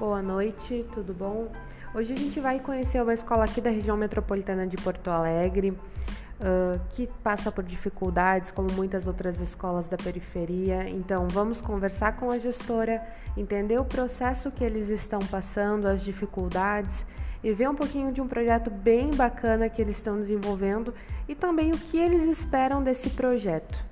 Boa noite, tudo bom? Hoje a gente vai conhecer uma escola aqui da região metropolitana de Porto Alegre, uh, que passa por dificuldades, como muitas outras escolas da periferia. Então, vamos conversar com a gestora, entender o processo que eles estão passando, as dificuldades e ver um pouquinho de um projeto bem bacana que eles estão desenvolvendo e também o que eles esperam desse projeto.